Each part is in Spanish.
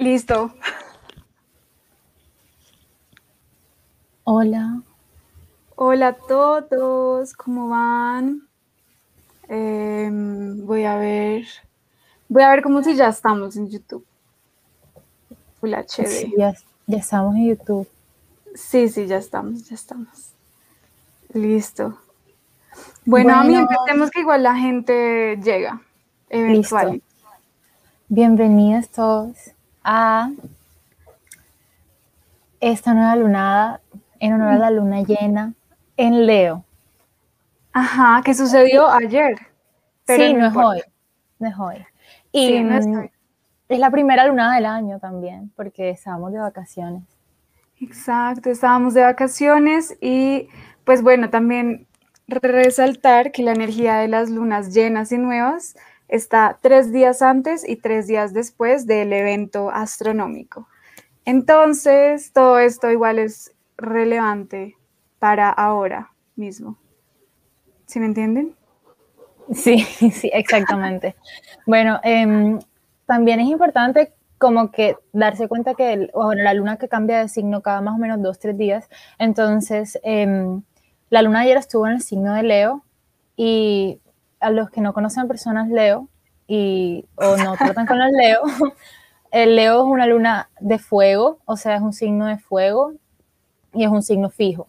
Listo. Hola. Hola a todos, ¿cómo van? Em, voy a ver, voy a ver cómo si ya estamos en YouTube. Full HD. Sí, ya, ya estamos en YouTube. Sí, sí, ya estamos, ya estamos. Listo. Bueno, a mí empecemos que igual la gente llega. Eventual. Listo. Bienvenidos todos a esta nueva lunada en honor a la luna llena en Leo. Ajá, ¿qué sucedió ayer? Pero sí, no es hoy. No es hoy. Y Sí, no es mm, hoy. es la primera lunada del año también, porque estábamos de vacaciones. Exacto, estábamos de vacaciones y pues bueno, también resaltar que la energía de las lunas llenas y nuevas está tres días antes y tres días después del evento astronómico. Entonces, todo esto igual es relevante para ahora mismo. ¿Sí me entienden? Sí, sí, exactamente. bueno, em, también es importante como que darse cuenta que el- bueno, la luna que cambia de signo cada más o menos dos, tres días, entonces em, la luna ayer estuvo en el signo de Leo y a los que no conocen personas Leo y o no tratan con los Leo, el Leo es una luna de fuego, o sea, es un signo de fuego y es un signo fijo,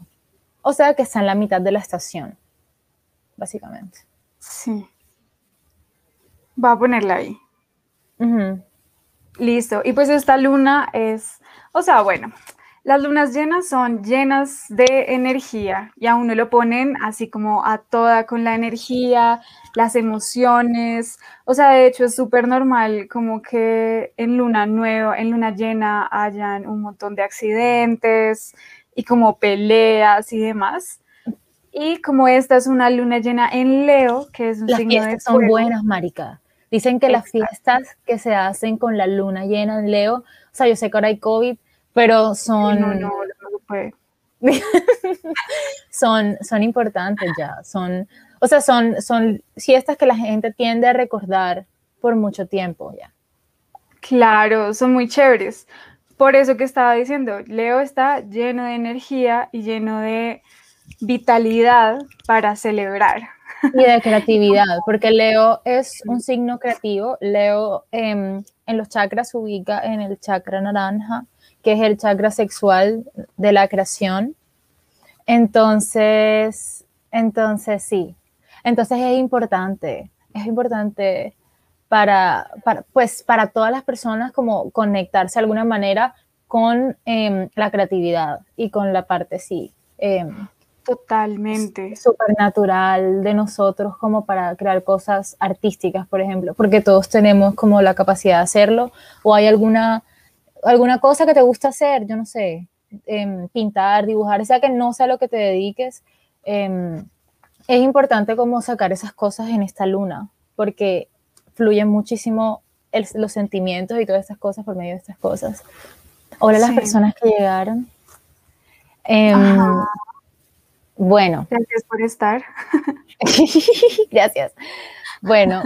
o sea que está en la mitad de la estación, básicamente. Sí. Va a ponerla ahí. Listo. Y pues esta luna es, o sea, bueno, las lunas llenas son llenas de energía y a uno lo ponen así como a toda con la energía, las emociones. O sea, de hecho es súper normal como que en luna nueva, en luna llena hayan un montón de accidentes y como peleas y demás. Y como esta es una luna llena en Leo, que es un Las signo de son buenas, marica. Dicen que las fiestas que se hacen con la luna llena en Leo, o sea, yo sé que ahora hay COVID, pero son, no, no, no son, son importantes ya. Son, o sea, son, son fiestas que la gente tiende a recordar por mucho tiempo ya. Claro, son muy chéveres. Por eso que estaba diciendo, Leo está lleno de energía y lleno de vitalidad para celebrar. Y de creatividad, porque Leo es un signo creativo. Leo em, en los chakras se ubica en el chakra naranja, que es el chakra sexual de la creación. Entonces, entonces sí. Entonces es importante, es importante para, para, pues, para todas las personas como conectarse de alguna manera con em, la creatividad y con la parte, sí, em, Totalmente. supernatural de nosotros como para crear cosas artísticas, por ejemplo, porque todos tenemos como la capacidad de hacerlo, o hay alguna, alguna cosa que te gusta hacer, yo no sé, em, pintar, dibujar, sea que no sea lo que te dediques, em, es importante como sacar esas cosas en esta luna, porque fluyen muchísimo el- los sentimientos y todas estas cosas por medio de estas cosas. Hola a las Sí. personas que llegaron. Ajá. bueno, Gracias por estar. Gracias. Bueno,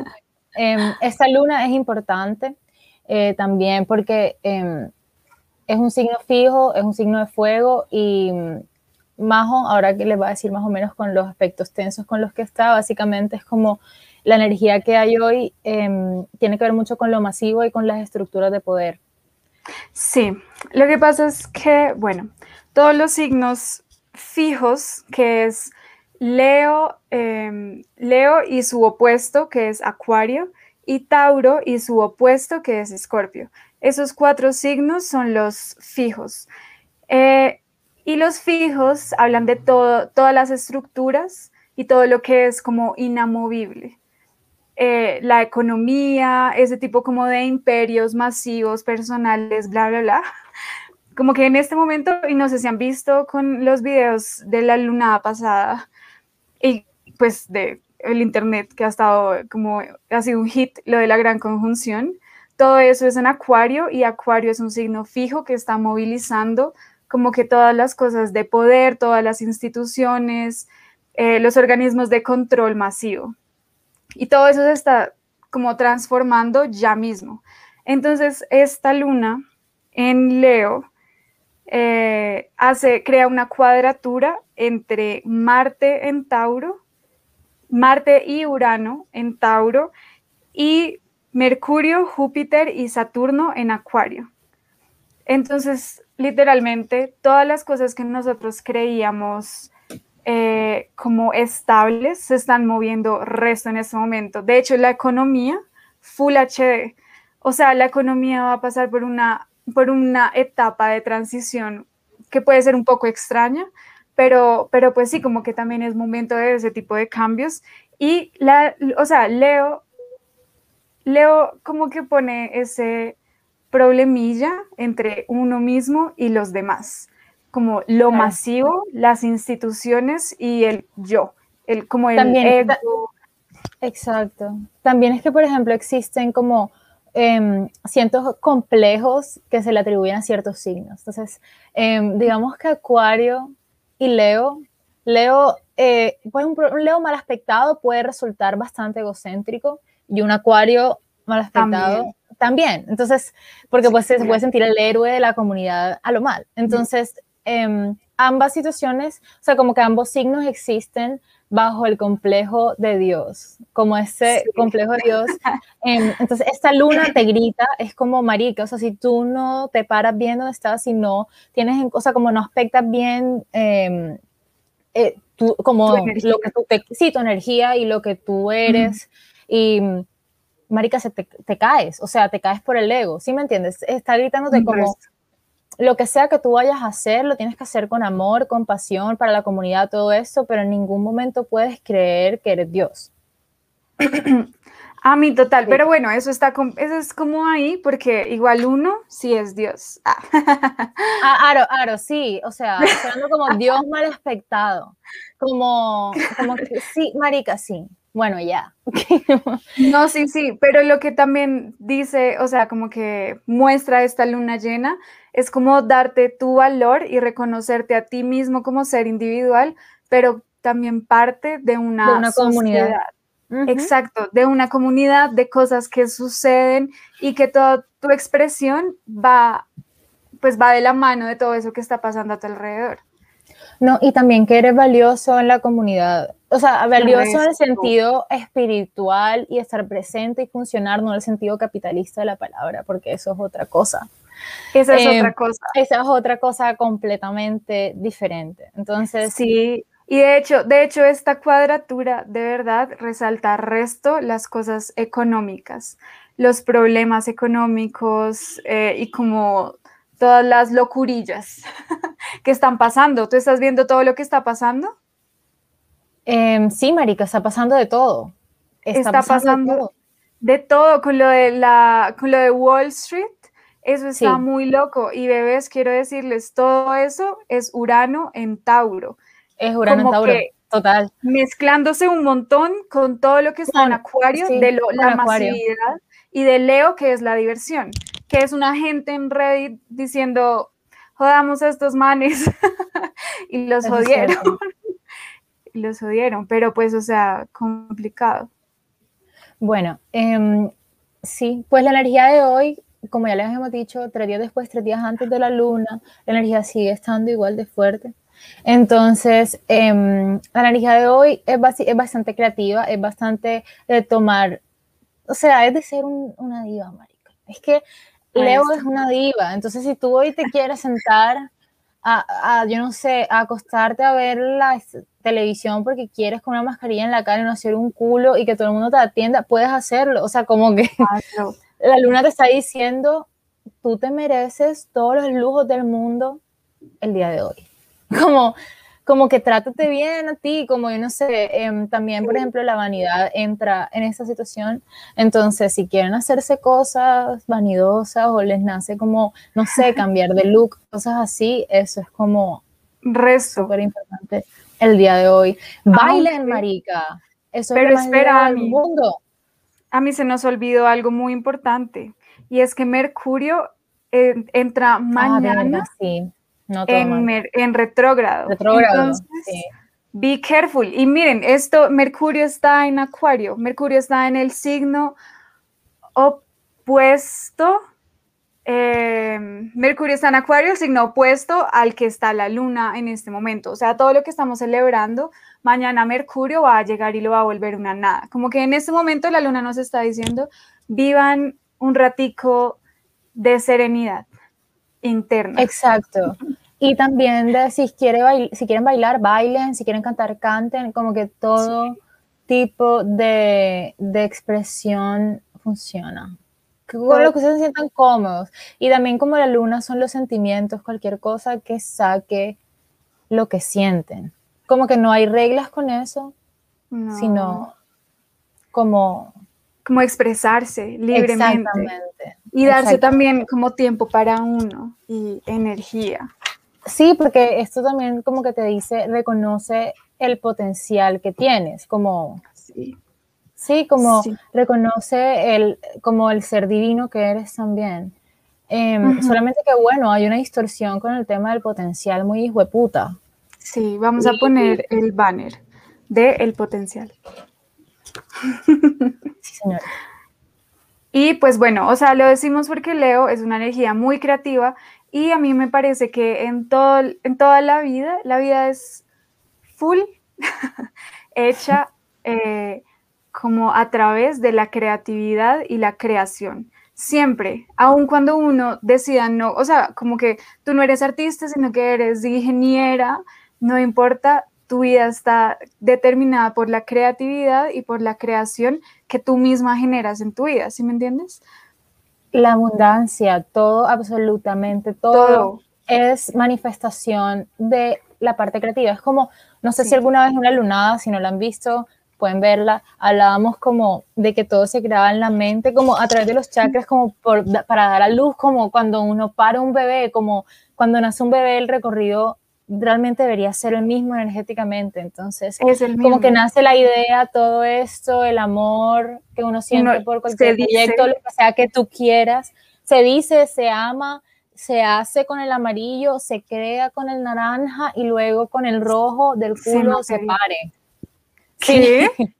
esta luna es importante eh, también porque em, es un signo fijo, es un signo de fuego y mm, Majo, ahora que les va a decir más o menos con los aspectos tensos con los que está, básicamente es como la energía que hay hoy em, tiene que ver mucho con lo masivo y con las estructuras de poder. Sí, lo que pasa es que, bueno, todos los signos fijos, que es Leo, em, Leo y su opuesto, que es Acuario, y Tauro y su opuesto, que es Escorpio. Esos cuatro signos son los fijos. Eh, y los fijos hablan de todo, todas las estructuras y todo lo que es como inamovible. Eh, la economía, ese tipo como de imperios masivos, personales, bla, bla, bla. Como que en este momento, y no sé si han visto con los videos de la lunada pasada y pues de el internet que ha estado como, ha sido un hit, lo de la gran conjunción, todo eso es en Acuario y Acuario es un signo fijo que está movilizando como que todas las cosas de poder, todas las instituciones, eh, los organismos de control masivo. Y todo eso se está como transformando ya mismo. Entonces, esta luna en Leo eh, hace, crea una cuadratura entre Marte en Tauro, Marte y Urano en Tauro y Mercurio, Júpiter y Saturno en Acuario. Entonces, literalmente, todas las cosas que nosotros creíamos eh, como estables se están moviendo resto en este momento. De hecho, la economía, Full HD, o sea, la economía va a pasar por una por una etapa de transición que puede ser un poco extraña, pero, pero pues sí, como que también es momento de ese tipo de cambios. Y, la, o sea, Leo, Leo como que pone ese problemilla entre uno mismo y los demás, como lo masivo, las instituciones y el yo, el, como el también, Exacto. También es que, por ejemplo, existen como eh, cientos complejos que se le atribuyen a ciertos signos. Entonces, em, digamos que Acuario y Leo, Leo, eh, pues un, Leo mal aspectado puede resultar bastante egocéntrico y un Acuario mal aspectado también. Entonces, porque pues se puede sentir el héroe de la comunidad a lo mal. Entonces, em, ambas situaciones, o sea, como que ambos signos existen bajo el complejo de Dios, como ese complejo de Dios. Entonces, esta luna te grita, es como marica, o sea, si tú no te paras bien donde estás, si no tienes, o sea, como no aspectas bien, em, eh, tú, como lo que tú, te, sí, tu energía y lo que tú eres, y marica, se te, te, caes, o sea, te caes por el ego, ¿sí me entiendes? Está gritándote como lo que sea que tú vayas a hacer, lo tienes que hacer con amor, con pasión para la comunidad, todo eso, pero en ningún momento puedes creer que eres Dios. A mí total, pero bueno, eso está eso es como ahí, porque igual uno sí es Dios. Ah. ah aro, aro, sí, o sea, como Dios mal expectado, como, como que sí, marica, sí, bueno, ya. no, sí, sí, pero lo que también dice, o sea, como que muestra esta luna llena, es como darte tu valor y reconocerte a ti mismo como ser individual, pero también parte de una, una comunidad. Exacto, de una comunidad, de cosas que suceden y que toda tu expresión va, pues va de la mano de todo eso que está pasando a tu alrededor. No, y también que eres valioso en la comunidad. O sea, valioso en el sentido espiritual y estar presente y funcionar, no en el sentido capitalista de la palabra, porque eso es otra cosa. Esa es otra em, cosa. Esa es otra cosa completamente diferente. Entonces. Sí, y de hecho, de hecho, esta cuadratura de verdad resalta resto las cosas económicas, los problemas económicos eh, y como todas las locurillas que están pasando. ¿Tú estás viendo todo lo que está pasando? Em, sí, Marica, está pasando de todo. Está, pasando, de, todo. con lo de la, con lo de Wall Street. Eso está muy loco. Y bebés, quiero decirles, todo eso es Urano en Tauro. Es Urano en Tauro, total. Mezclándose un montón con todo lo que está en Acuario, de la masividad, y de Leo, que es la diversión que es una gente en Reddit diciendo, jodamos a estos manes y los jodieron. Los jodieron, pero pues, o sea, complicado. Bueno, em, sí, pues la energía de hoy, como ya les hemos dicho, tres días después, tres días antes de la luna, la energía sigue estando igual de fuerte. Entonces, em, la energía de hoy es, es, bastante creativa, es bastante de tomar, o sea, es de ser una diva, marica. Es que Leo es una diva, entonces si tú hoy te quieres sentar a, yo no sé, a acostarte a ver la televisión porque quieres con una mascarilla en la cara y no hacer un culo y que todo el mundo te atienda, puedes hacerlo. O sea, como que la luna te está diciendo, tú te mereces todos los lujos del mundo el día de hoy. Como, como que trátate bien a ti, como yo no sé, em, también, por ejemplo, la vanidad entra en esa situación. Entonces, si quieren hacerse cosas vanidosas o les nace como, no sé, cambiar de look, cosas así, eso es como resto súper importante el día de hoy. Bailen, marica. Eso Pero es espera, mundo. A mí se nos olvidó algo muy importante y es que Mercurio eh, entra ah, mañana. sí en, retrógrado. Entonces, be careful. Y miren, esto, Mercurio está en Acuario, Mercurio está en el signo opuesto eh, Mercurio está en Acuario, signo opuesto al que está la luna en este momento. O sea, todo lo que estamos celebrando, mañana Mercurio va a llegar y lo va a volver una nada. Como que en este momento la luna nos está diciendo, vivan un ratico de serenidad interna. Exacto. Y también de si, quiere si quieren bailar, bailen, si quieren cantar, canten, como que todo tipo de, de expresión funciona con lo que se sientan cómodos. Y también como la luna son los sentimientos, cualquier cosa que saque lo que sienten. Como que no hay reglas con eso, sino como... Como expresarse libremente. Exactamente. Y darse también como tiempo para uno y energía. Sí, porque esto también como que te dice, reconoce el potencial que tienes, como... Sí Sí, como reconoce el, como el ser divino que eres también. Em, solamente que bueno, hay una distorsión con el tema del potencial muy hijo de puta. Sí, vamos a poner el banner de el potencial. Sí, señora. Y pues bueno, o sea, lo decimos porque Leo es una energía muy creativa y a mí me parece que en, todo, en toda la vida, la vida es full hecha eh, como a través de la creatividad y la creación. Siempre, aun cuando uno decida no, o sea, como que tú no eres artista, sino que eres ingeniera, no importa, tu vida está determinada por la creatividad y por la creación que tú misma generas en tu vida, ¿sí me entiendes? La abundancia, todo, absolutamente todo, es manifestación de la parte creativa. Es como, no sé si alguna vez una lunada, si no la han visto, pueden verla, hablábamos como de que todo se creaba en la mente, como a través de los chakras, como por, para dar a luz, como cuando uno para un bebé, como cuando nace un bebé, el recorrido realmente debería ser el mismo energéticamente. Entonces, es como que nace la idea, todo esto, el amor que uno siente por cualquier proyecto, lo que sea que tú quieras, se dice, se ama, se hace con el amarillo, se crea con el naranja y luego con el rojo del culo se pare. ¿Qué?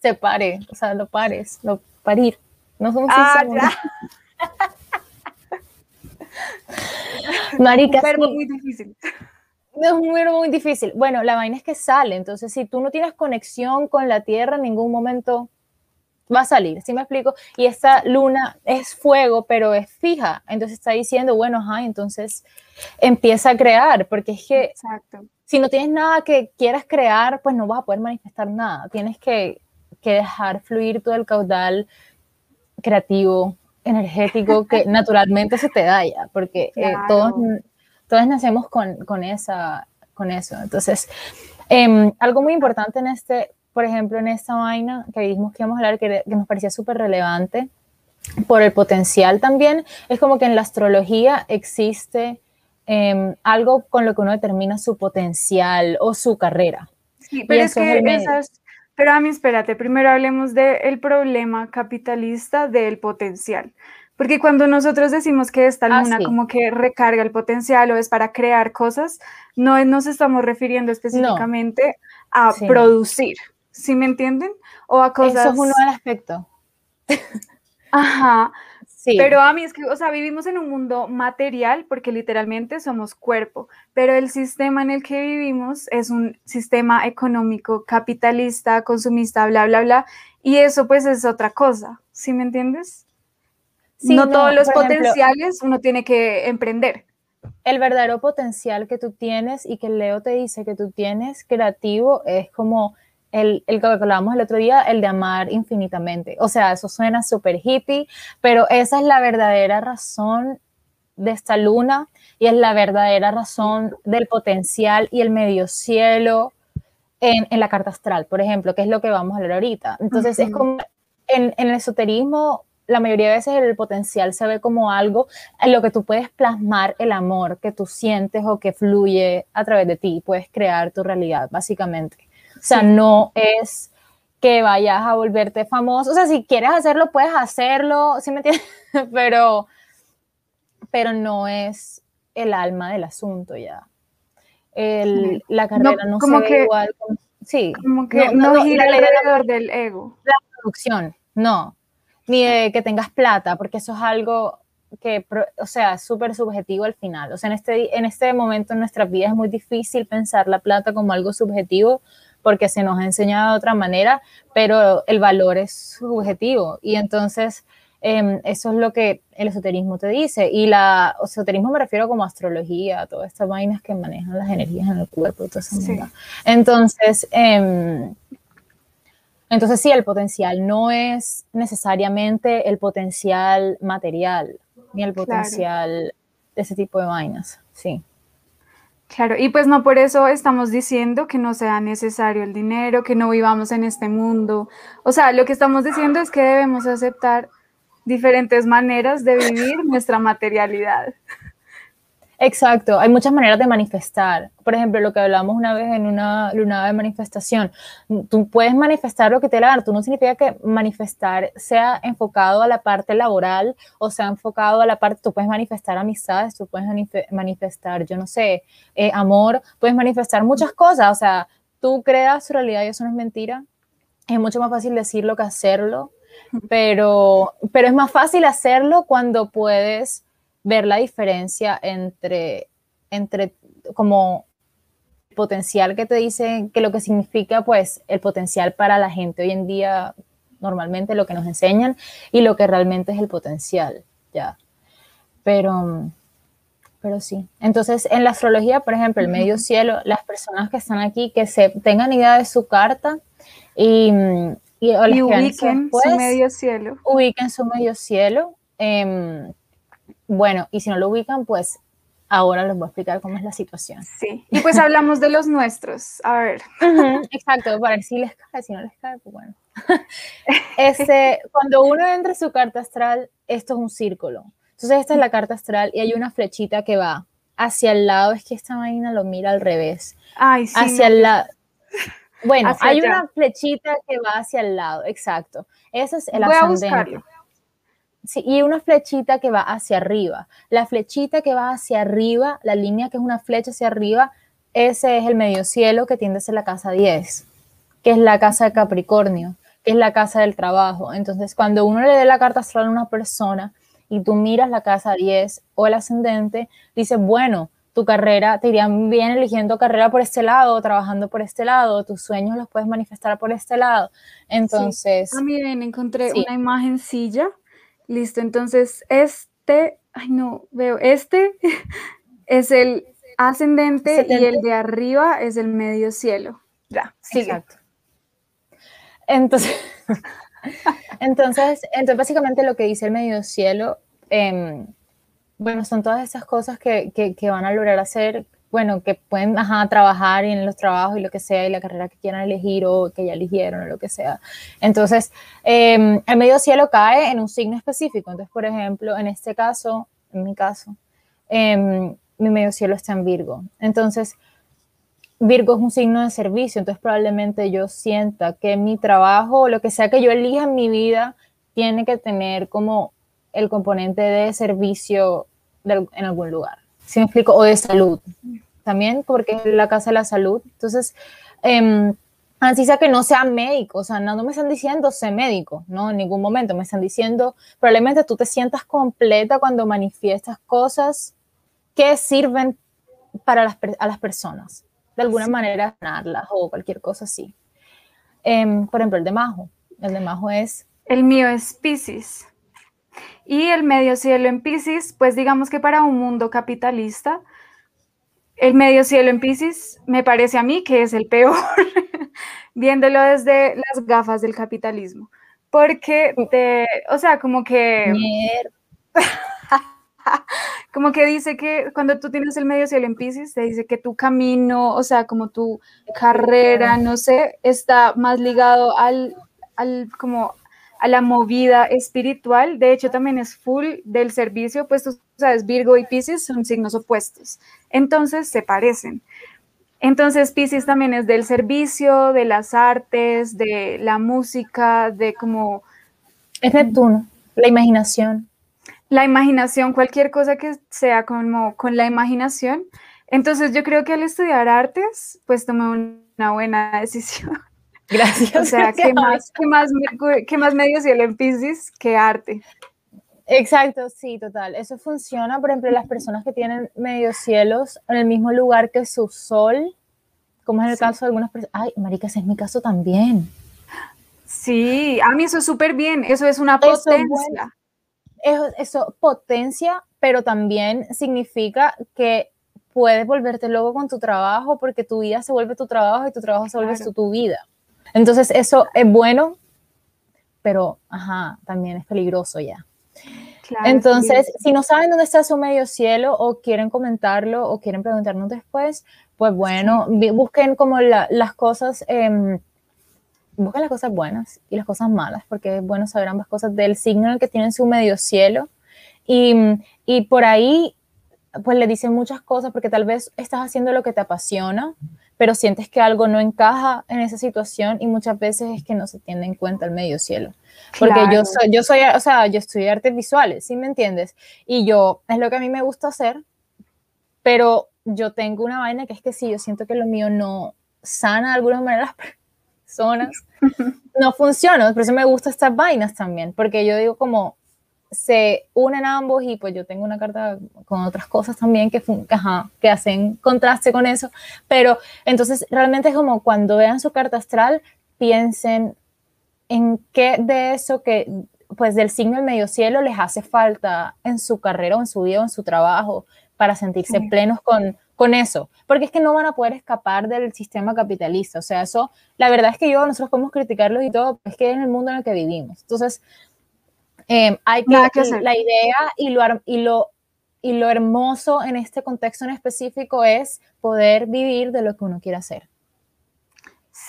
Se pare, o sea, lo pares, lo parir. No somos ah, Marica, un verbo muy difícil. Es un verbo muy difícil. Bueno, la vaina es que sale, entonces si tú no tienes conexión con la Tierra, en ningún momento va a salir, ¿sí me explico? Y esta luna es fuego, pero es fija, entonces está diciendo, bueno, ajá, entonces empieza a crear, porque es que Exacto si no tienes nada que quieras crear, pues no vas a poder manifestar nada. Tienes que, dejar fluir todo el caudal creativo, energético que naturalmente se te da ya, porque eh, todos, todos nacemos con, esa, con eso. Entonces, em, algo muy importante en este, por ejemplo, en esta vaina que dijimos que íbamos a hablar, que, que nos parecía súper relevante por el potencial también, es como que en la astrología existe Em, algo con lo que uno determina su potencial o su carrera. Sí, pero es que esas, pero a mí espérate, primero hablemos del problema capitalista del potencial. Porque cuando nosotros decimos que esta ah, luna como que recarga el potencial o es para crear cosas, no nos estamos refiriendo específicamente a producir, ¿sí me entienden? O a cosas... Eso es uno del aspecto. Ajá, pero a mí es que, o sea, vivimos en un mundo material porque literalmente somos cuerpo, pero el sistema en el que vivimos es un sistema económico capitalista, consumista, bla, bla, bla, y eso pues es otra cosa, ¿sí me entiendes? no, todos los potenciales uno tiene que emprender. El verdadero potencial que tú tienes y que Leo te dice que tú tienes creativo es como el, el que hablábamos el otro día, el de amar infinitamente. O sea, eso suena súper hippie, pero esa es la verdadera razón de esta luna y es la verdadera razón del potencial y el medio cielo en, en la carta astral, por ejemplo, que es lo que vamos a hablar ahorita. Entonces, es como en, en el esoterismo la mayoría de veces el potencial se ve como algo en lo que tú puedes plasmar el amor que tú sientes o que fluye a través de ti, puedes crear tu realidad, básicamente. O sea, no es que vayas a volverte famoso. O sea, si quieres hacerlo, puedes hacerlo, ¿sí me entiendes? Pero, pero no es el alma del asunto ya. El, la carrera no, se ve igual. sí. Como que no, gira alrededor del ego. La producción, no. Ni de que tengas plata, porque eso es algo que, o sea, súper subjetivo al final. O sea, en este, en este momento en nuestras vidas es muy difícil pensar la plata como algo subjetivo porque se nos ha enseñado de otra manera, pero el valor es subjetivo. Y entonces, em, eso es lo que el esoterismo te dice. Y la esoterismo me refiero como astrología, todas estas vainas que manejan las energías en el cuerpo, toda esa sí. Entonces, eh, entonces sí, el potencial no es necesariamente el potencial material, ni el potencial de ese tipo de vainas, sí. Claro, y pues no por eso estamos diciendo que no sea necesario el dinero, que no vivamos en este mundo. O sea, lo que estamos diciendo es que debemos aceptar diferentes maneras de vivir nuestra materialidad. Exacto, hay muchas maneras de manifestar. Por ejemplo, lo que hablamos una vez en una lunada de manifestación. Tú puedes manifestar lo que te la Tú no significa que manifestar sea enfocado a la parte laboral o sea enfocado a la parte. Tú puedes manifestar amistades, tú puedes manifestar, yo no sé, eh, amor, puedes manifestar muchas cosas. O sea, tú creas tu realidad y eso no es mentira. Es mucho más fácil decirlo que hacerlo, pero, pero es más fácil hacerlo cuando puedes ver la diferencia entre, entre como el potencial que te dicen, que lo que significa pues el potencial para la gente hoy en día, normalmente lo que nos enseñan, y lo que realmente es el potencial, ya. Pero, pero sí. Entonces, en la astrología, por ejemplo, el medio cielo, las personas que están aquí, que se tengan idea de su carta y, y, ubiquen su medio cielo. Ubiquen su medio cielo. Eh, bueno, y si no lo ubican, pues ahora les voy a explicar cómo es la situación. Sí, y pues hablamos de los nuestros. A ver. exacto, para ver si les cae, si no les cae, pues bueno. Este, cuando uno entra en su carta astral, esto es un círculo. Entonces esta es la carta astral y hay una flechita que va hacia el lado, es que esta máquina lo mira al revés. Ay, sí. Hacia el lado. Bueno, hay una flechita que va hacia el lado, exacto. Ese es el voy ascendente. Sí, y una flechita que va hacia arriba. La flechita que va hacia arriba, la línea que es una flecha hacia arriba, ese es el medio cielo que tiende a ser la casa 10, que es la casa de Capricornio, que es la casa del trabajo. Entonces, cuando uno le dé la carta astral a una persona y tú miras la casa 10 o el ascendente, dice, bueno, tu carrera, te iría bien eligiendo carrera por este lado, trabajando por este lado, tus sueños los puedes manifestar por este lado. Entonces... Sí. También encontré una imagen silla Listo, entonces este, ay no, veo, este es el ascendente y el de arriba es el medio cielo. Ya, sí. Exacto. Entonces, entonces, entonces, básicamente lo que dice el medio cielo, em, bueno, son todas esas cosas que, que, van a lograr hacer bueno, que pueden trabajar en los trabajos y lo que sea, y la carrera que quieran elegir o que ya eligieron o lo que sea. Entonces, em, el medio cielo cae en un signo específico. Entonces, por ejemplo, en este caso, en mi caso, em, mi medio cielo está en Virgo. Entonces, Virgo es un signo de servicio, entonces probablemente yo sienta que mi trabajo o lo que sea que yo elija en mi vida tiene que tener como el componente de servicio en algún lugar. ¿Sí me explico? O de salud también, porque es la casa de la salud. Entonces, eh, así sea que no sea médico, o sea, no, me están diciendo sé médico, no, en ningún momento me están diciendo, probablemente tú te sientas completa cuando manifiestas cosas que sirven para las, a las personas, de alguna manera ganarlas o cualquier cosa así. Em, por ejemplo, el de Majo, el de Majo es... El mío es Pisces. Y el medio cielo en Pisces, pues digamos que para un mundo capitalista, el medio cielo en Pisces me parece a mí que es el peor, viéndolo desde las gafas del capitalismo. Porque, te, o sea, como que... como que dice que cuando tú tienes el medio cielo en Pisces, te dice que tu camino, o sea, como tu carrera, no sé, está más ligado al, al como a la movida espiritual. De hecho, también es full del servicio, pues tú sabes, Virgo y Pisces son signos opuestos. Entonces, se parecen. Entonces, Pisces también es del servicio, de las artes, de la música, de como... Es Neptuno, la imaginación. La imaginación, cualquier cosa que sea como con la imaginación. Entonces, yo creo que al estudiar artes, pues tomé una buena decisión. Gracias. O sea, ¿qué más, qué, más, ¿qué más medio cielo en Pisces que arte? Exacto, sí, total. Eso funciona, por ejemplo, las personas que tienen medio cielos en el mismo lugar que su sol, como es el caso de algunas personas. Ay, marica, ese es mi caso también. Sí, a mí eso es súper bien, eso es una potencia. Eso, eso, potencia, pero también significa que puedes volverte loco con tu trabajo porque tu vida se vuelve tu trabajo y tu trabajo se vuelve tu, vida. Entonces eso es bueno, pero ajá, también es peligroso ya. Entonces, si no saben dónde está su medio cielo o quieren comentarlo o quieren preguntarnos después, pues bueno, busquen como las cosas, eh, busquen las cosas buenas y las cosas malas, porque es bueno saber ambas cosas del signo en el que tienen su medio cielo. Y, y por ahí, pues le dicen muchas cosas, porque tal vez estás haciendo lo que te apasiona, pero sientes que algo no encaja en esa situación y muchas veces es que no se tiene en cuenta el medio cielo. Porque yo soy, yo soy, o sea, yo estudié artes visuales, ¿sí me entiendes? Y yo, es lo que a mí me gusta hacer, pero yo tengo una vaina que es que sí, yo siento que lo mío no sana de alguna manera las personas, no funciona, por eso me gustan estas vainas también, porque yo digo como, se unen ambos y pues yo tengo una carta con otras cosas también que, que hacen contraste con eso, pero entonces realmente es como cuando vean su carta astral, piensen en qué de eso que, pues del signo del medio cielo les hace falta en su carrera o en su vida o en su trabajo para sentirse plenos con, con eso, porque es que no van a poder escapar del sistema capitalista, o sea, eso, la verdad es que yo, nosotros podemos criticarlos y todo, es que es el mundo en el que vivimos, entonces, em, hay que, que hacer. la idea y lo, y, lo, y lo hermoso en este contexto en específico es poder vivir de lo que uno quiere hacer.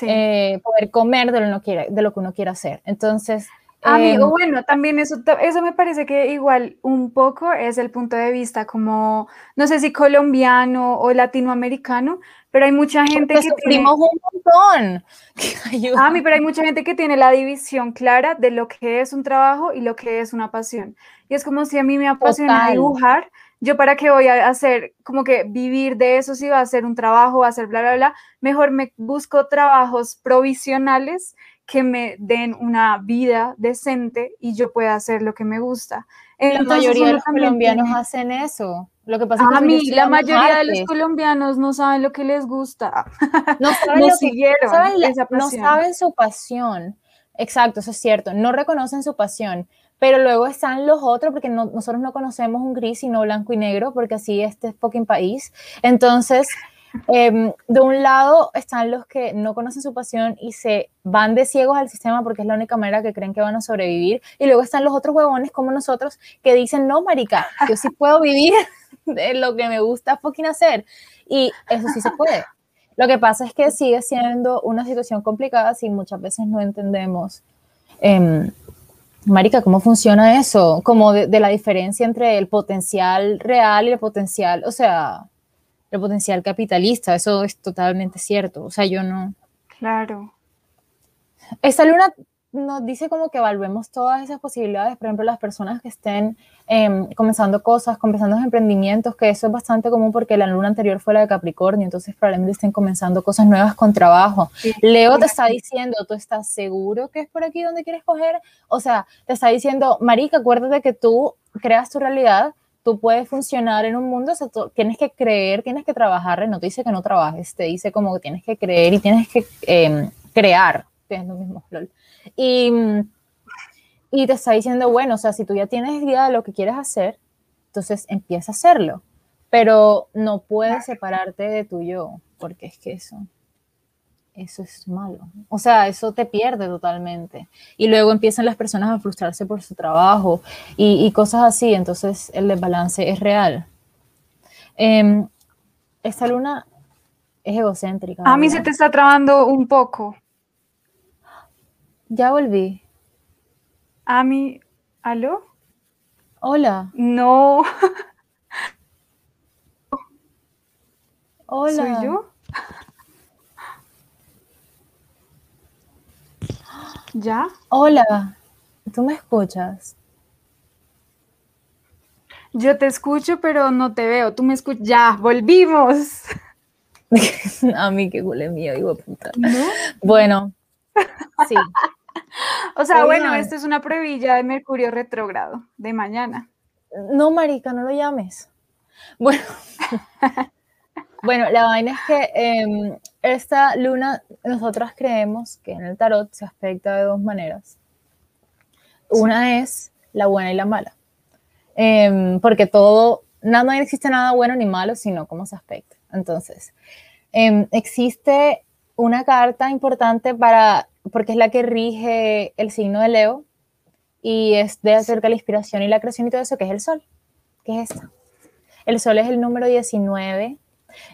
Eh, poder comer de lo, quiere, de lo que uno quiere hacer. Entonces... Amigo, em, bueno, también eso, eso me parece que igual un poco es el punto de vista como, no sé si colombiano o latinoamericano, pero hay mucha gente que sufrimos un montón. A mí, pero hay mucha gente que tiene la división clara de lo que es un trabajo y lo que es una pasión. Y es como si a mí me apasiona dibujar, yo para qué voy a hacer, como que vivir de eso, si va a hacer un trabajo, va a hacer bla, bla, bla, mejor me busco trabajos provisionales que me den una vida decente y yo pueda hacer lo que me gusta. la mayoría de los colombianos hacen eso. Lo que pasa es que a mí, la mayoría de los colombianos no saben lo que les gusta. No saben, lo siguieron, no saben su pasión. Exacto, eso es cierto. No reconocen su pasión. Pero luego están los otros, porque nosotros no conocemos un gris, sino blanco y negro, porque así este fucking país. Entonces, em, de un lado están los que no conocen su pasión y se van de ciegos al sistema porque es la única manera que creen que van a sobrevivir. Y luego están los otros huevones como nosotros que dicen, no, marica, yo sí puedo vivir de lo que me gusta fucking hacer. Y eso sí se puede. Lo que pasa es que sigue siendo una situación complicada si muchas veces no entendemos eh, Marica, ¿cómo funciona eso? Como de, la diferencia entre el potencial real y el potencial, o sea, el potencial capitalista, eso es totalmente cierto. O sea, yo no. Claro. Esta luna nos dice como que evaluemos todas esas posibilidades, por ejemplo, las personas que estén em, comenzando cosas, comenzando emprendimientos, que eso es bastante común porque la luna anterior fue la de Capricornio, entonces probablemente estén comenzando cosas nuevas con trabajo. Leo te está diciendo, ¿tú estás seguro que es por aquí donde quieres coger? O sea, te está diciendo, Marica, acuérdate que tú creas tu realidad, tú puedes funcionar en un mundo, o sea, tienes que creer, tienes que trabajar, no te dice que no trabajes, te dice como que tienes que creer y tienes que em, crear, que es lo mismo, y, y te está diciendo, bueno, o sea, si tú ya tienes idea de lo que quieres hacer, entonces empieza a hacerlo. Pero no puedes separarte de tu yo, porque es que eso, eso es malo. O sea, eso te pierde totalmente. Y luego empiezan las personas a frustrarse por su trabajo y, cosas así. Entonces el desbalance es real. Em, esta luna es egocéntrica. A mí se te está trabando un poco. Ya volví. Ami, ¿aló? Hola. No. Hola. ¿Soy yo? ¿Ya? Hola. ¿Tú me escuchas? Yo te escucho, pero no te veo. Tú me escuchas. Ya, volvimos. A mí qué huele mío, hijo puta. Bueno, sí. O sea, bueno, esto es una previlla de Mercurio retrógrado de mañana. No, marica, no lo llames. Bueno, bueno la vaina es que em, esta luna, nosotras creemos que en el tarot se aspecta de dos maneras. Una es la buena y la mala. Em, porque todo, nada, no existe nada bueno ni malo, sino cómo se aspecta. Entonces, em, existe una carta importante para, porque es la que rige el signo de Leo y es de acerca de la inspiración y la creación y todo eso, que es el sol, que es esta. El sol es el número 19.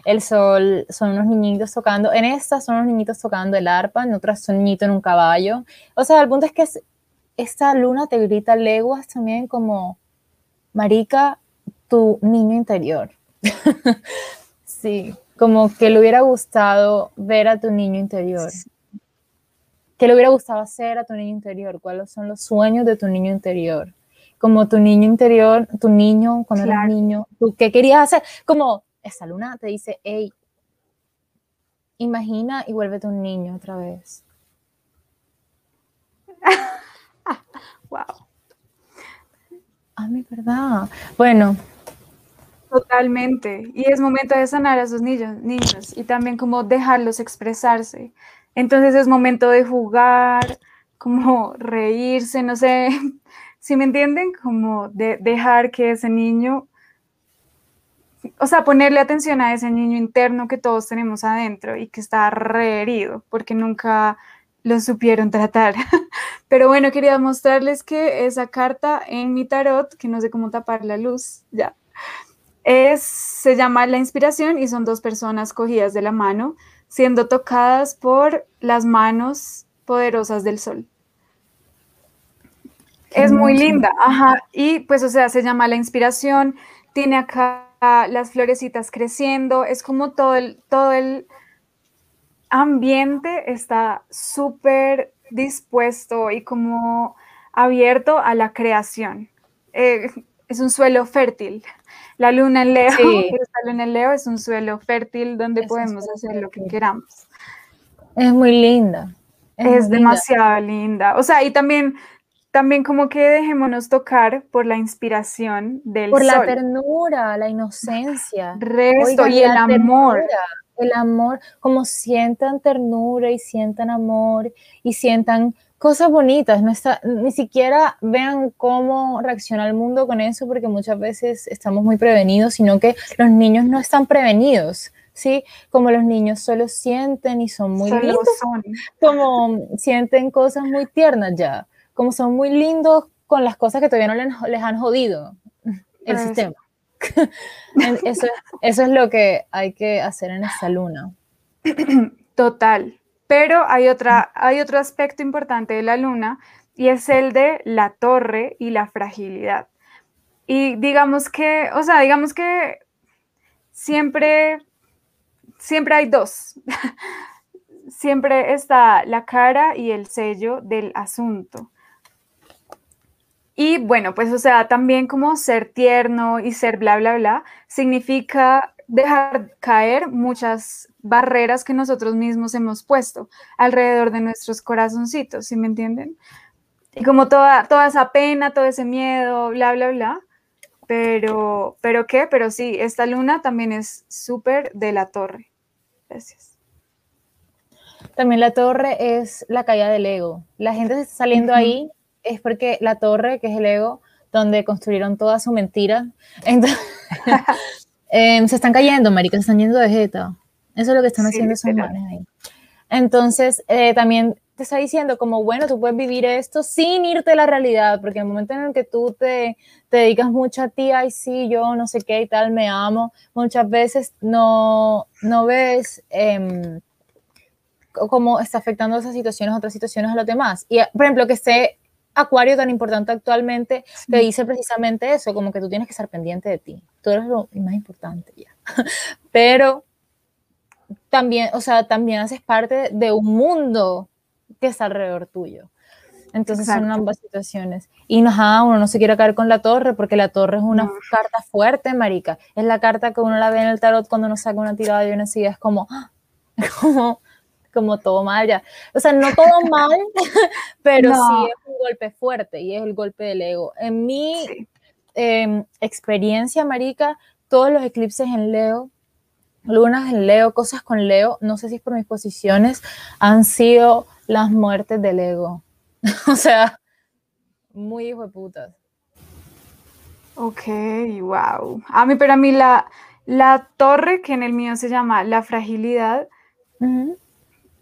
El sol son unos niñitos tocando, en esta son unos niñitos tocando el arpa, en otras son niñitos en un caballo. O sea, el punto es que esta luna te grita leguas también como, marica, tu niño interior. sí, como que le hubiera gustado ver a tu niño interior. ¿Qué le hubiera gustado hacer a tu niño interior? ¿Cuáles son los sueños de tu niño interior? Como tu niño interior, tu niño, cuando eras niño, ¿tú qué querías hacer? Como esa luna te dice, hey, imagina y vuélvete un niño otra vez. wow. A mi verdad. Bueno. Totalmente. Y es momento de sanar a esos niños, niños y también como dejarlos expresarse. Entonces es momento de jugar, como reírse, no sé, si me entienden, como de dejar que ese niño, o sea, ponerle atención a ese niño interno que todos tenemos adentro y que está reherido porque nunca lo supieron tratar. Pero bueno, quería mostrarles que esa carta en mi tarot, que no sé cómo tapar la luz, ya, es, se llama La Inspiración y son dos personas cogidas de la mano siendo tocadas por las manos poderosas del sol. es muy linda, ajá, y pues o sea, se llama La Inspiración, tiene acá las florecitas creciendo, es como todo el, todo el ambiente está súper dispuesto y como abierto a la creación. Eh, es un suelo fértil. La luna en Leo, la luna en Leo es un suelo fértil donde podemos hacer lo que queramos. Es muy linda. Es, demasiado linda. O sea, y también, también como que dejémonos tocar por la inspiración del Por la ternura, la inocencia. Resto y el amor. el amor, como sientan ternura y sientan amor y sientan cosas bonitas, no está, ni siquiera vean cómo reacciona el mundo con eso, porque muchas veces estamos muy prevenidos, sino que los niños no están prevenidos. ¿sí? Como los niños solo sienten y son muy lindos, como sienten cosas muy tiernas ya, como son muy lindos con las cosas que todavía no les, han jodido el sistema. eso, eso es lo que hay que hacer en esta luna. Total, pero hay, otra, hay otro aspecto importante de la luna y es el de la torre y la fragilidad. Y digamos que, o sea, digamos que siempre, siempre hay dos. siempre está la cara y el sello del asunto. Y bueno, pues o sea, también como ser tierno y ser bla, bla, bla, significa dejar caer muchas barreras que nosotros mismos hemos puesto alrededor de nuestros corazoncitos, ¿sí me entienden? Y como toda, toda esa pena, todo ese miedo, bla, bla, bla. Pero, ¿pero qué? Pero sí, esta luna también es súper de la torre. Gracias. También la torre es la caída del ego. La gente se está saliendo ahí es porque la torre, que es el ego, donde construyeron toda su mentira, entonces, em, se están cayendo, marica, se están yendo de jeta. Eso es lo que están haciendo esos manes ahí. Entonces, eh, también te está diciendo como, bueno, tú puedes vivir esto sin irte a la realidad, porque en el momento en el que tú te, te dedicas mucho a ti, ay, sí, yo no sé qué y tal, me amo, muchas veces no, no ves eh, cómo está afectando esas situaciones, otras situaciones a los demás. Y, por ejemplo, que esté Acuario tan importante actualmente, te dice precisamente eso, como que tú tienes que estar pendiente de ti. Tú eres lo más importante ya. Pero también, o sea, también haces parte de un mundo que está alrededor tuyo. Entonces son ambas situaciones. Y no, uno no se quiere caer con la torre, porque la torre es una carta fuerte, marica. Es la carta que uno la ve en el tarot cuando uno saca una tirada y una sigue, es como, como, como todo mal ya. O sea, no todo mal, pero sí es un golpe fuerte y es el golpe del ego. En mi em, experiencia, Marica, todos los eclipses en Leo, lunas en Leo, cosas con Leo, no sé si es por mis posiciones, han sido las muertes del ego. o sea, muy hijo de putas. Ok, wow. A mí, pero a mí la, la torre, que en el mío se llama la fragilidad,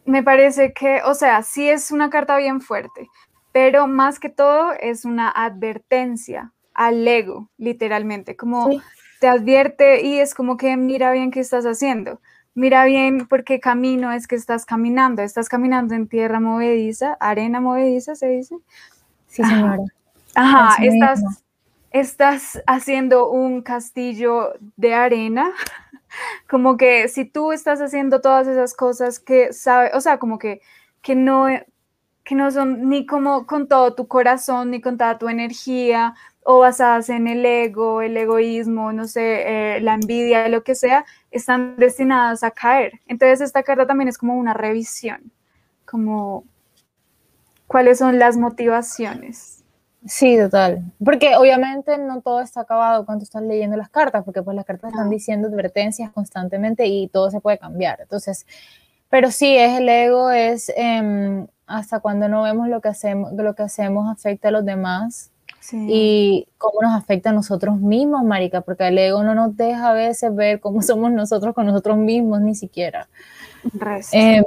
me parece que, o sea, sí es una carta bien fuerte, pero más que todo es una advertencia al ego, literalmente, como te advierte y es como que mira bien qué estás haciendo, mira bien por qué camino es que estás caminando, estás caminando en tierra movediza, arena movediza, se dice. Sí, señora. Ajá, estás estás haciendo un castillo de arena, como que si tú estás haciendo todas esas cosas que sabe, o sea, como que, que no que no son ni como con todo tu corazón, ni con toda tu energía, o basadas en el ego, el egoísmo, no sé, eh, la envidia, lo que sea, están destinadas a caer. Entonces esta carta también es como una revisión, como cuáles son las motivaciones. Sí, total. Porque obviamente no todo está acabado cuando estás leyendo las cartas, porque pues las cartas están diciendo advertencias constantemente y todo se puede cambiar. Entonces, pero sí, es el ego, es em, hasta cuando no vemos lo que hacemos, lo que hacemos afecta a los demás. Y cómo nos afecta a nosotros mismos, Marica, porque el ego no nos deja a veces ver cómo somos nosotros con nosotros mismos, ni siquiera. Em,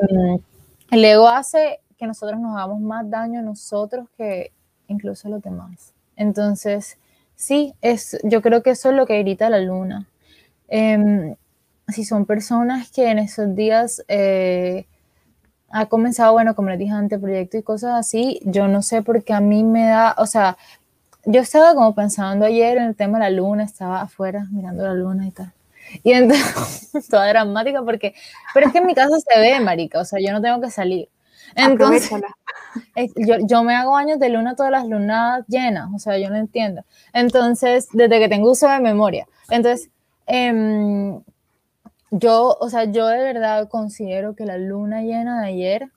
el ego hace que nosotros nos hagamos más daño a nosotros que, incluso los demás. Entonces, sí, es, yo creo que eso es lo que grita la luna. Em, si son personas que en esos días eh, ha comenzado, bueno, como les dije antes, proyecto y cosas así, yo no sé por qué a mí me da, o sea, yo estaba como pensando ayer en el tema de la luna, estaba afuera mirando la luna y tal. Y entonces, toda dramática porque, pero es que en mi casa se ve, marica, o sea, yo no tengo que salir. Entonces, yo, yo, me hago años de luna todas las lunas llenas, o sea, yo no entiendo. Entonces, desde que tengo uso de memoria. Entonces, em, yo, o sea, yo de verdad considero que la luna llena de ayer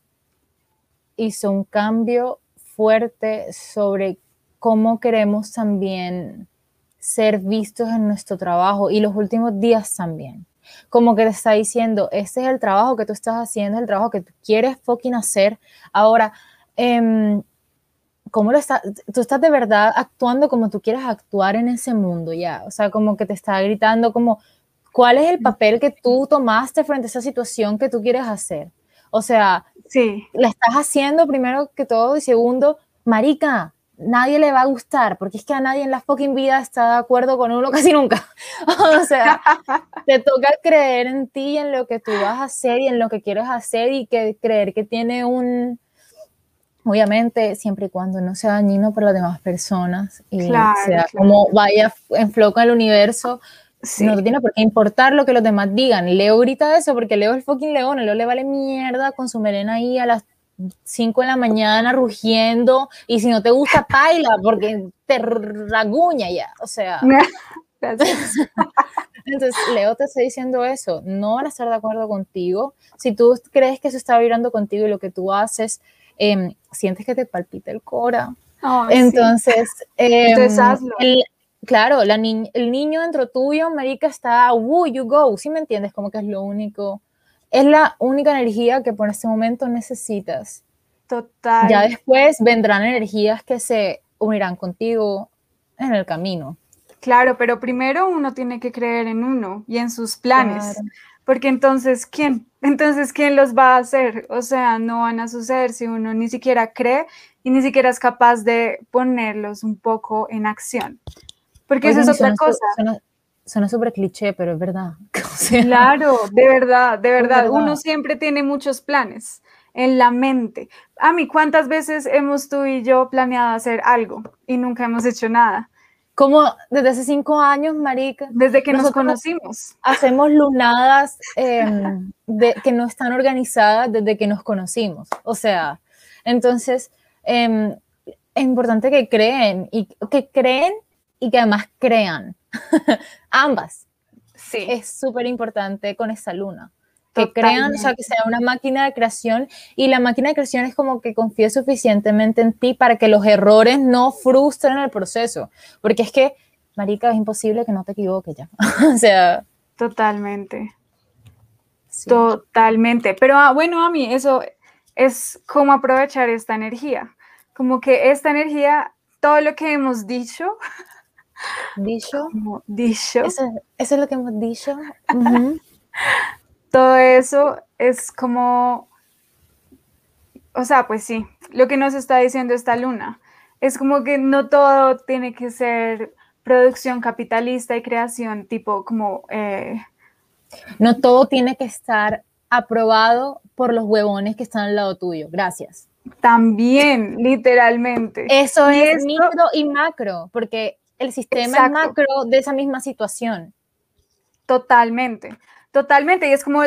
hizo un cambio fuerte sobre cómo queremos también ser vistos en nuestro trabajo y los últimos días también como que te está diciendo, este es el trabajo que tú estás haciendo, el trabajo que tú quieres fucking hacer. Ahora, eh, ¿cómo lo está? Tú estás de verdad actuando como tú quieres actuar en ese mundo ya, o sea, como que te está gritando como, ¿cuál es el papel que tú tomaste frente a esa situación que tú quieres hacer? O sea, sí. la estás haciendo primero que todo y segundo, marica, nadie le va a gustar, porque es que a nadie en la fucking vida está de acuerdo con uno casi nunca. o sea, te toca creer en ti y en lo que tú vas a hacer y en lo que quieres hacer y que creer que tiene un, obviamente, siempre y cuando no sea dañino para las demás personas y sea como vaya en flow con el universo, no te tiene por qué importar lo que los demás digan. Leo grita eso porque Leo es el fucking león, Leo le vale mierda con su melena ahí a las 5 de la mañana rugiendo y si no te gusta, baila porque te raguña ya, o sea. Entonces, Leo te está diciendo eso, no van a estar de acuerdo contigo. Si tú crees que eso está vibrando contigo y lo que tú haces, em, sientes que te palpita el cora. Entonces, em, claro, la el niño dentro tuyo, Marica, está, woo, you go, ¿sí me entiendes? Como que es lo único es la única energía que por este momento necesitas. Total. Ya después vendrán energías que se unirán contigo en el camino. Claro, pero primero uno tiene que creer en uno y en sus planes. Porque entonces, ¿quién? Entonces, ¿quién los va a hacer? O sea, no van a suceder si uno ni siquiera cree y ni siquiera es capaz de ponerlos un poco en acción. Porque eso es otra cosa suena súper cliché, pero es verdad. claro, de verdad, de verdad. Uno siempre tiene muchos planes en la mente. A mí, ¿cuántas veces hemos tú y yo planeado hacer algo y nunca hemos hecho nada? Como desde hace cinco años, Marica. Desde que nos conocimos. Hacemos lunadas em, de, que no están organizadas desde que nos conocimos. O sea, entonces, em, es importante que creen y que creen y que además crean. Ambas. Sí. Es súper importante con esa luna. que crean, o sea, que sea una máquina de creación y la máquina de creación es como que confíe suficientemente en ti para que los errores no frustren el proceso, porque es que, marica, es imposible que no te equivoques ya, o sea. Totalmente. Totalmente, pero ah, bueno, a mí eso es como aprovechar esta energía, como que esta energía, todo lo que hemos dicho, dicho, dicho, eso, es lo que hemos dicho. todo eso es como, o sea, pues sí, lo que nos está diciendo esta luna. Es como que no todo tiene que ser producción capitalista y creación tipo como... Eh, no todo tiene que estar aprobado por los huevones que están al lado tuyo. Gracias. También, literalmente. Eso es micro y macro, porque el sistema macro de esa misma situación. Totalmente. Totalmente, y es como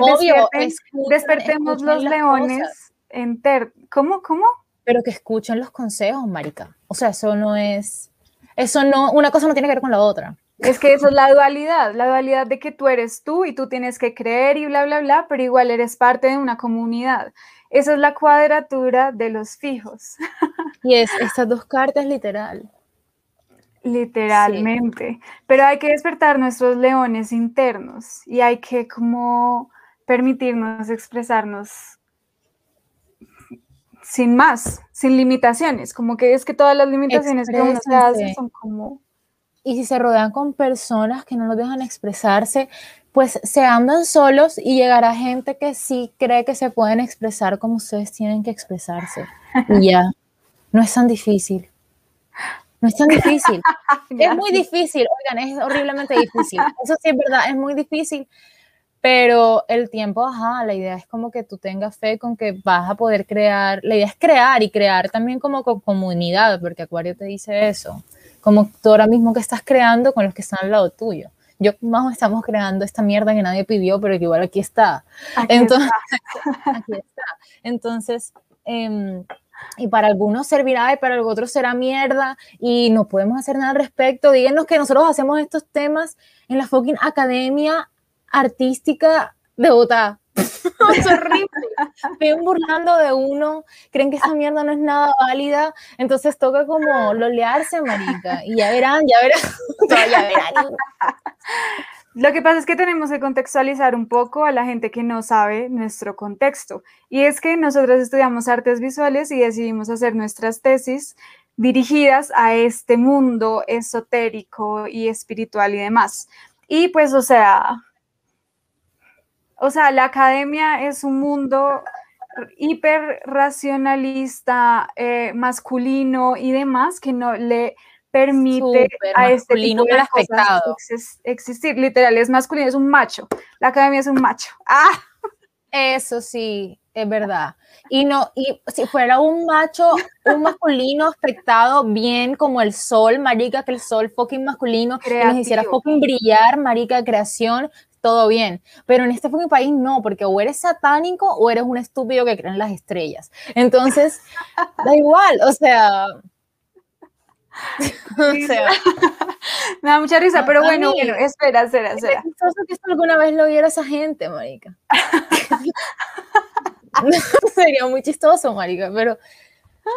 despertemos los leones enter. ¿Cómo? ¿Cómo? Pero que escuchen los consejos, marica. O sea, eso no es, eso no, una cosa no tiene que ver con la otra. Es que eso es la dualidad, la dualidad de que tú eres tú y tú tienes que creer y bla, bla, bla, pero igual eres parte de una comunidad. Esa es la cuadratura de los fijos. Y es estas dos cartas literal. Literalmente. Pero hay que despertar nuestros leones internos y hay que como permitirnos expresarnos sin más, sin limitaciones. Como que es que todas las limitaciones que uno se hace son como... Y si se rodean con personas que no los dejan expresarse, pues se andan solos y llegará gente que sí cree que se pueden expresar como ustedes tienen que expresarse. Y ya, no es tan difícil. No es tan difícil. es muy difícil, oigan, es horriblemente difícil. Eso sí es verdad, es muy difícil. Pero el tiempo, ajá, la idea es como que tú tengas fe con que vas a poder crear. La idea es crear y crear también como con comunidad, porque Acuario te dice eso. Como tú ahora mismo que estás creando con los que están al lado tuyo. Yo más estamos creando esta mierda que nadie pidió, pero que igual aquí está. Entonces, aquí está. Entonces, eh, y para algunos servirá y para otros será mierda y no podemos hacer nada al respecto. Díganos que nosotros hacemos estos temas en la fucking Academia Artística de Bogotá. es horrible. Ven burlando de uno, creen que esa mierda no es nada válida, entonces toca como lolearse, marica, y ya verán, ya verán, ya verán. Lo que pasa es que tenemos que contextualizar un poco a la gente que no sabe nuestro contexto. Y es que nosotros estudiamos artes visuales y decidimos hacer nuestras tesis dirigidas a este mundo esotérico y espiritual y demás. Y pues, o sea, o sea, la academia es un mundo hiper racionalista, eh, masculino y demás que no le permite a este tipo de cosas existir. Literal, es masculino, es un macho. La academia es un macho. ¡Ah! Eso sí, es verdad. Y no, y si fuera un macho, un masculino aspectado bien como el sol, marica, que el sol fucking masculino, que nos hiciera fucking brillar, marica de creación, todo bien. Pero en este fucking país no, porque o eres satánico o eres un estúpido que cree en las estrellas. Entonces, da igual, o sea, me da mucha risa, pero bueno, bueno, espera, espera, espera. Es que esto alguna vez lo viera esa gente, marica. Sería muy chistoso, marica, pero,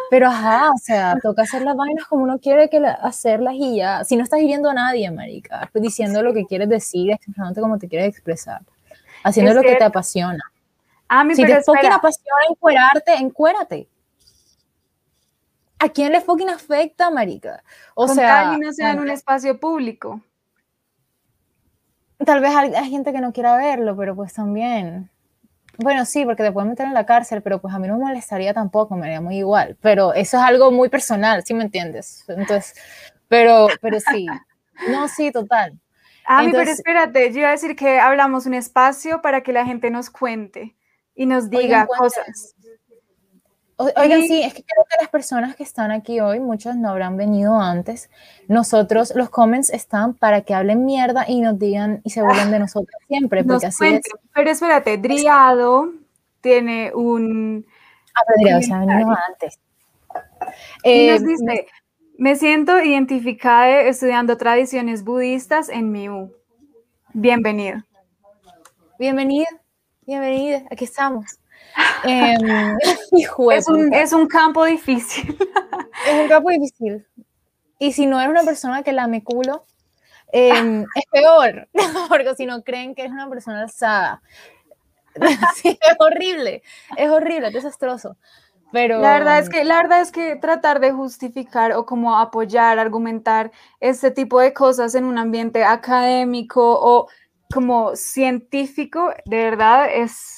pero ajá, o sea, toca hacer las vainas como uno quiere que hacerlas y ya. Si no estás hiriendo a nadie, marica, diciendo lo que quieres decir, expresándote como te quieres expresar, haciendo lo que te apasiona. A mí, si te apasiona encuerarte, encuérate. ¿A quién le fucking afecta, marica? O sea, y no sea en un espacio público. Tal vez hay, gente que no quiera verlo, pero pues también. Bueno, sí, porque te pueden meter en la cárcel, pero pues a mí no me molestaría tampoco, me haría muy igual. Pero eso es algo muy personal, ¿sí me entiendes? Entonces, pero, pero sí. No, sí, total. Ah, pero espérate, yo iba a decir que hablamos un espacio para que la gente nos cuente y nos diga cosas. Oigan, sí, es que creo que las personas que están aquí hoy, muchos no habrán venido antes. Nosotros, los comments están para que hablen mierda y nos digan y se burlen de nosotros siempre, porque así es. Pero espérate, Driado tiene un. Ah, pero Driado se ha venido antes. Eh, dice, me siento identificada estudiando tradiciones budistas en Miu. Bienvenido. Bienvenida. bienvenida, aquí estamos. Em, es, un, es un campo difícil. Es un campo difícil. Y si no es una persona que lame culo, em, es peor, porque si no creen que es una persona alzada. es horrible, es horrible, es desastroso. Pero... La verdad es que la verdad es que tratar de justificar o como apoyar, argumentar este tipo de cosas en un ambiente académico o como científico, de verdad es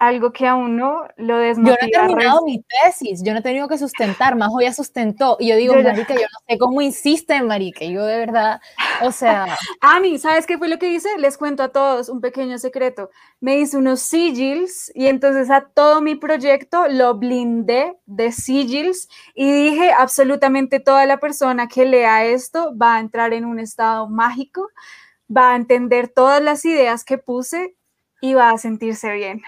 algo que a uno lo desmotiva. Yo no he terminado mi tesis, yo no he tenido que sustentar, más hoy ya sustentó. Y yo digo, marica, yo no sé cómo insiste, marica, yo de verdad, o sea... A mí, ¿sabes qué fue lo que hice? Les cuento a todos un pequeño secreto. Me hice unos sigils y entonces a todo mi proyecto lo blindé de sigils y dije, absolutamente toda la persona que lea esto va a entrar en un estado mágico, va a entender todas las ideas que puse y va a sentirse bien.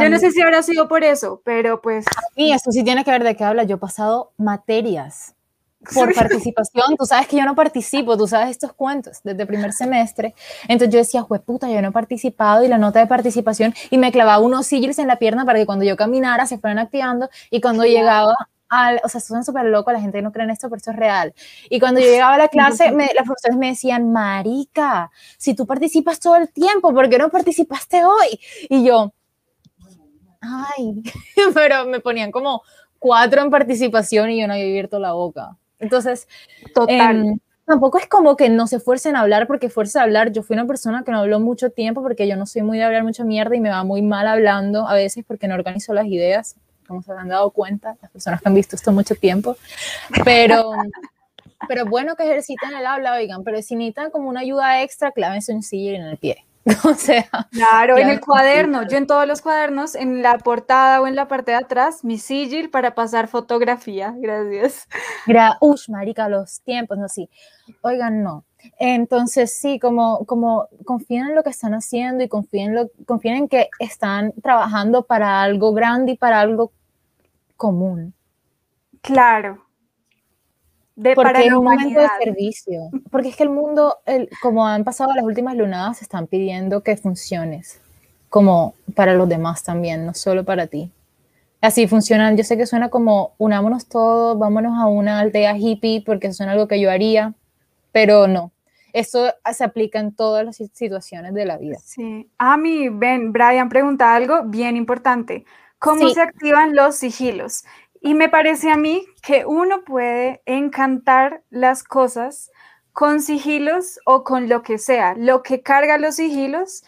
Yo no sé si habrá sido por eso, pero pues... Y esto sí tiene que ver de qué habla. Yo he pasado materias por participación. Tú sabes que yo no participo, tú sabes estos cuentos desde primer semestre. Entonces yo decía, puta, yo no he participado y la nota de participación y me clavaba unos sigils en la pierna para que cuando yo caminara se fueran activando y cuando llegaba o sea, son súper locos, la gente no cree en esto, pero esto es real. Y cuando yo llegaba a la clase, me, las profesoras me decían, marica, si tú participas todo el tiempo, ¿por qué no participaste hoy? Y yo, ay, pero me ponían como cuatro en participación y yo no había abierto la boca. Entonces, total. Em, tampoco es como que no se esfuercen a hablar porque fuerza a hablar. Yo fui una persona que no habló mucho tiempo porque yo no soy muy de hablar mucha mierda y me va muy mal hablando a veces porque no organizo las ideas como se han dado cuenta, las personas que han visto esto mucho tiempo, pero, pero bueno que ejerciten el habla, oigan, pero si necesitan como una ayuda extra, clávense un sigil en el pie. O sea, claro, en el cuaderno, yo en todos los cuadernos, en la portada o en la parte de atrás, mi sigil para pasar fotografía, gracias. Gra Ush, marica, los tiempos, no, sí. Oigan, no. Entonces, sí, como, como confíen en lo que están haciendo y confíen, lo, confíen en que están trabajando para algo grande y para algo común. Claro. De, porque para es un momento de servicio. Porque es que el mundo, el, como han pasado las últimas lunadas, están pidiendo que funciones, como para los demás también, no solo para ti. Así funcionan. Yo sé que suena como unámonos todos, vámonos a una aldea hippie, porque eso suena algo que yo haría, pero no. Eso se aplica en todas las situaciones de la vida. Sí. A mí, Ben, Brian pregunta algo bien importante cómo se activan los sigilos. Y me parece a mí que uno puede encantar las cosas con sigilos o con lo que sea. Lo que carga los sigilos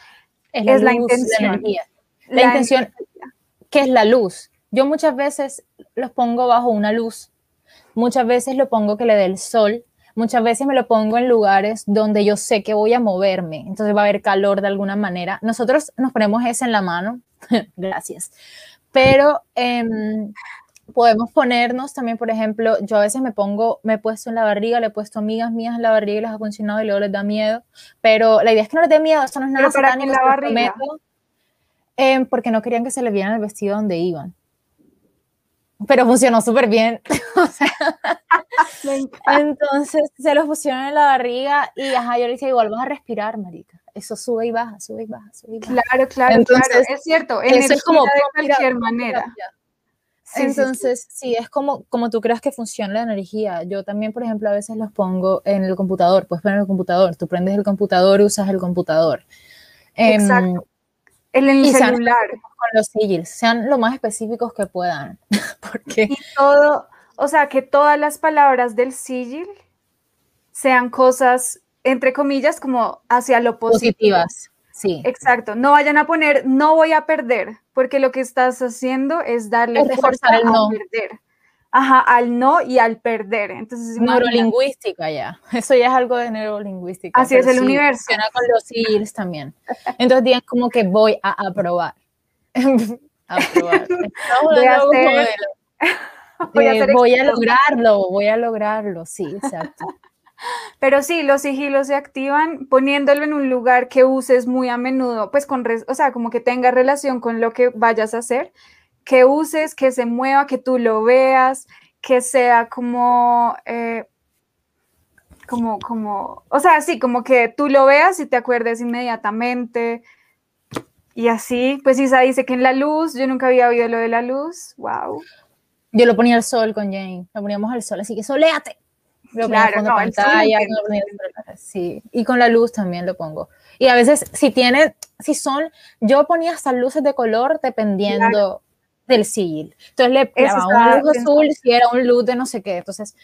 es la, intención. La, intención, que es la luz. Yo muchas veces los pongo bajo una luz, muchas veces lo pongo que le dé el sol, muchas veces me lo pongo en lugares donde yo sé que voy a moverme, entonces va a haber calor de alguna manera. Nosotros nos ponemos ese en la mano, gracias, pero em, podemos ponernos también, por ejemplo, yo a veces me pongo, me he puesto en la barriga, le he puesto amigas mías en la barriga y les ha funcionado y luego les da miedo, pero la idea es que no les dé miedo, eso no es nada satánico, la barriga? Eh, porque no querían que se les viera el vestido donde iban. Pero funcionó súper bien. entonces se los pusieron en la barriga y ajá, yo le dije, igual vas a respirar, marica eso sube y baja, sube y baja, sube y baja. Claro, claro, Entonces, es cierto, eso es como de cualquier manera. Entonces, sí, es como, como tú creas que funciona la energía. Yo también, por ejemplo, a veces los pongo en el computador, puedes poner el computador, tú prendes el computador y usas el computador. Em, Exacto. en el celular. Con los sigils, sean lo más específicos que puedan. Porque... Y todo, o sea, que todas las palabras del sigil sean cosas entre comillas, como hacia lo positivo. Positivas, sí. Exacto. No vayan a poner, no voy a perder, porque lo que estás haciendo es darle fuerza al no. perder. Ajá, al no y al perder. Entonces, neurolingüística ya. Eso ya es algo de neurolingüística. Así es el universo. Funciona con los sigils también. Entonces, digan como que voy a aprobar. aprobar. Voy a, hacer, voy, a hacer voy a lograrlo, voy a lograrlo, sí, exacto. Pero sí, los sigilos se activan poniéndolo en un lugar que uses muy a menudo, pues con, o sea, como que tenga relación con lo que vayas a hacer, que uses, que se mueva, que tú lo veas, que sea como, eh, como, como, o sea, sí, como que tú lo veas y te acuerdes inmediatamente. y así, pues Isa dice que en la luz, yo nunca había oído lo de la luz, wow. Yo lo ponía al sol con Jane, lo poníamos al sol, así que soléate. Lo claro, no, pantalla, sí, y con la luz también lo pongo. Y a veces, si tiene, si son, yo ponía hasta luces de color dependiendo del sigil. Entonces le pegaba un luz azul si era un luz de no sé qué. Entonces,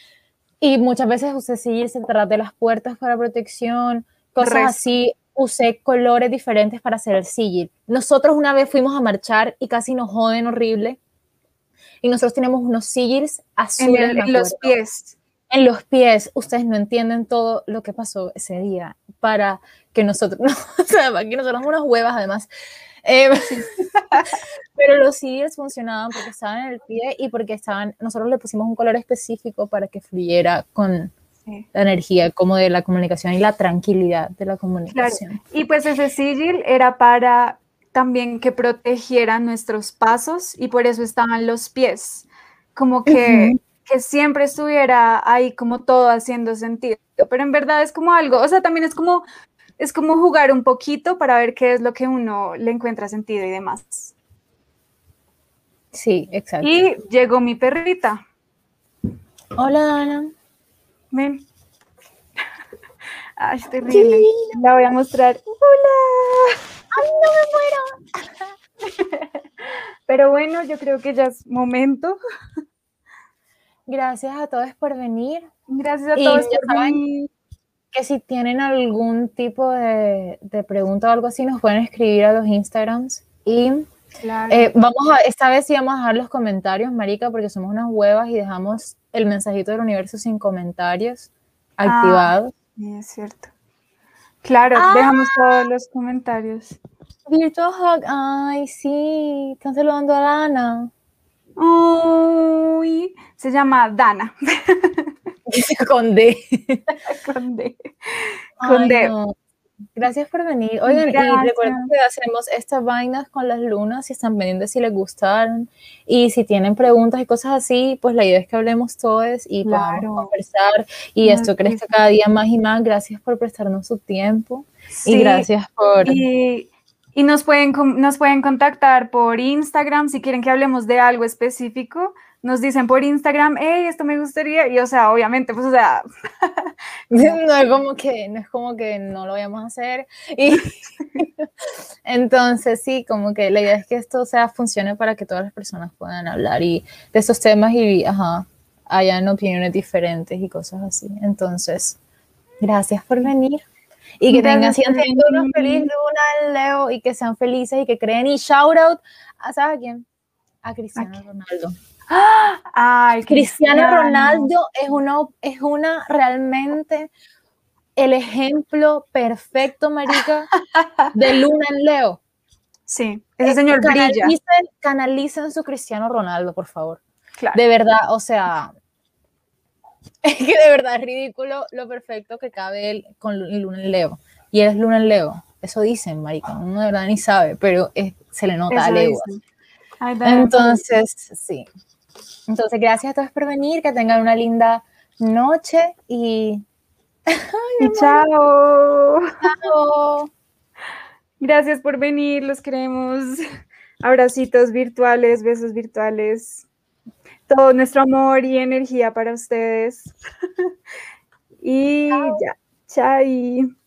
y muchas veces usé sigil trata de las puertas para protección, cosas así. Usé colores diferentes para hacer el sigil. Nosotros una vez fuimos a marchar y casi nos joden horrible. Y nosotros tenemos unos sigils azules. En, los pies. En los pies. Ustedes no entienden todo lo que pasó ese día para que nosotros, no, o sea, para que nosotros unas huevas además. Eh, pero los sigils funcionaban porque estaban en el pie y porque estaban, nosotros le pusimos un color específico para que fluyera con la energía, como de la comunicación y la tranquilidad de la comunicación. Y pues ese sigil era para también que protegiera nuestros pasos y por eso estaban los pies, como que, que siempre estuviera ahí como todo haciendo sentido, pero en verdad es como algo, o sea, también es como es como jugar un poquito para ver qué es lo que uno le encuentra sentido y demás. Sí, exacto. Y llegó mi perrita. Hola, Ana. Ven. Ay, es terrible. La voy a mostrar. Hola. Ay, no me muero. Pero bueno, yo creo que ya es momento. Gracias a todos por venir. Gracias a todos por venir que si tienen algún tipo de, pregunta o algo así, nos pueden escribir a los Instagrams. Y eh, vamos a, esta vez sí vamos a dejar los comentarios, Marica, porque somos unas huevas y dejamos el mensajito del universo sin comentarios ah, activados. Sí, es cierto. Claro, ah. dejamos todos los comentarios. Virtual Hug, ay, sí, están saludando a Dana. Uy, se llama Dana. Con D. Con D. Con D. Gracias por venir. Oigan, y recuerden que hacemos estas vainas con las lunas, si están pendientes, si les gustaron. Y si tienen preguntas y cosas así, pues la idea es que hablemos todos y podamos conversar. Y esto crezca cada día más y más. Gracias por prestarnos su tiempo. Y gracias por... Y, y nos, pueden, nos pueden contactar por Instagram si quieren que hablemos de algo específico nos dicen por Instagram, hey, esto me gustaría, y o sea, obviamente, pues, o sea, no es como que, no es como que no lo vayamos a hacer, y entonces sí, como que la idea es que esto, sea, funcione para que todas las personas puedan hablar y de esos temas y, ajá, hayan opiniones diferentes y cosas así, entonces, gracias por venir. Y que tengan siempre una feliz luna, Leo, y que sean felices y que creen. Y shout out a, ¿sabes a quién? A Cristiano Ronaldo. Ay, Cristiano, Ronaldo es una, es una realmente el ejemplo perfecto, marica, de Luna en Leo. Sí, ese señor canalicen, brilla. Canalicen su Cristiano Ronaldo, por favor. De verdad, o sea, es que de verdad es ridículo lo perfecto que cabe él con Luna en Leo. Y él es Luna en Leo. Eso dicen, marica. Uno de verdad ni sabe, pero se le nota a Leo. Entonces, sí. Entonces, gracias a todos por venir, que tengan una linda noche y... chao. Chao. Gracias por venir, los queremos. Abracitos virtuales, besos virtuales. Todo nuestro amor y energía para ustedes. y ya, chao.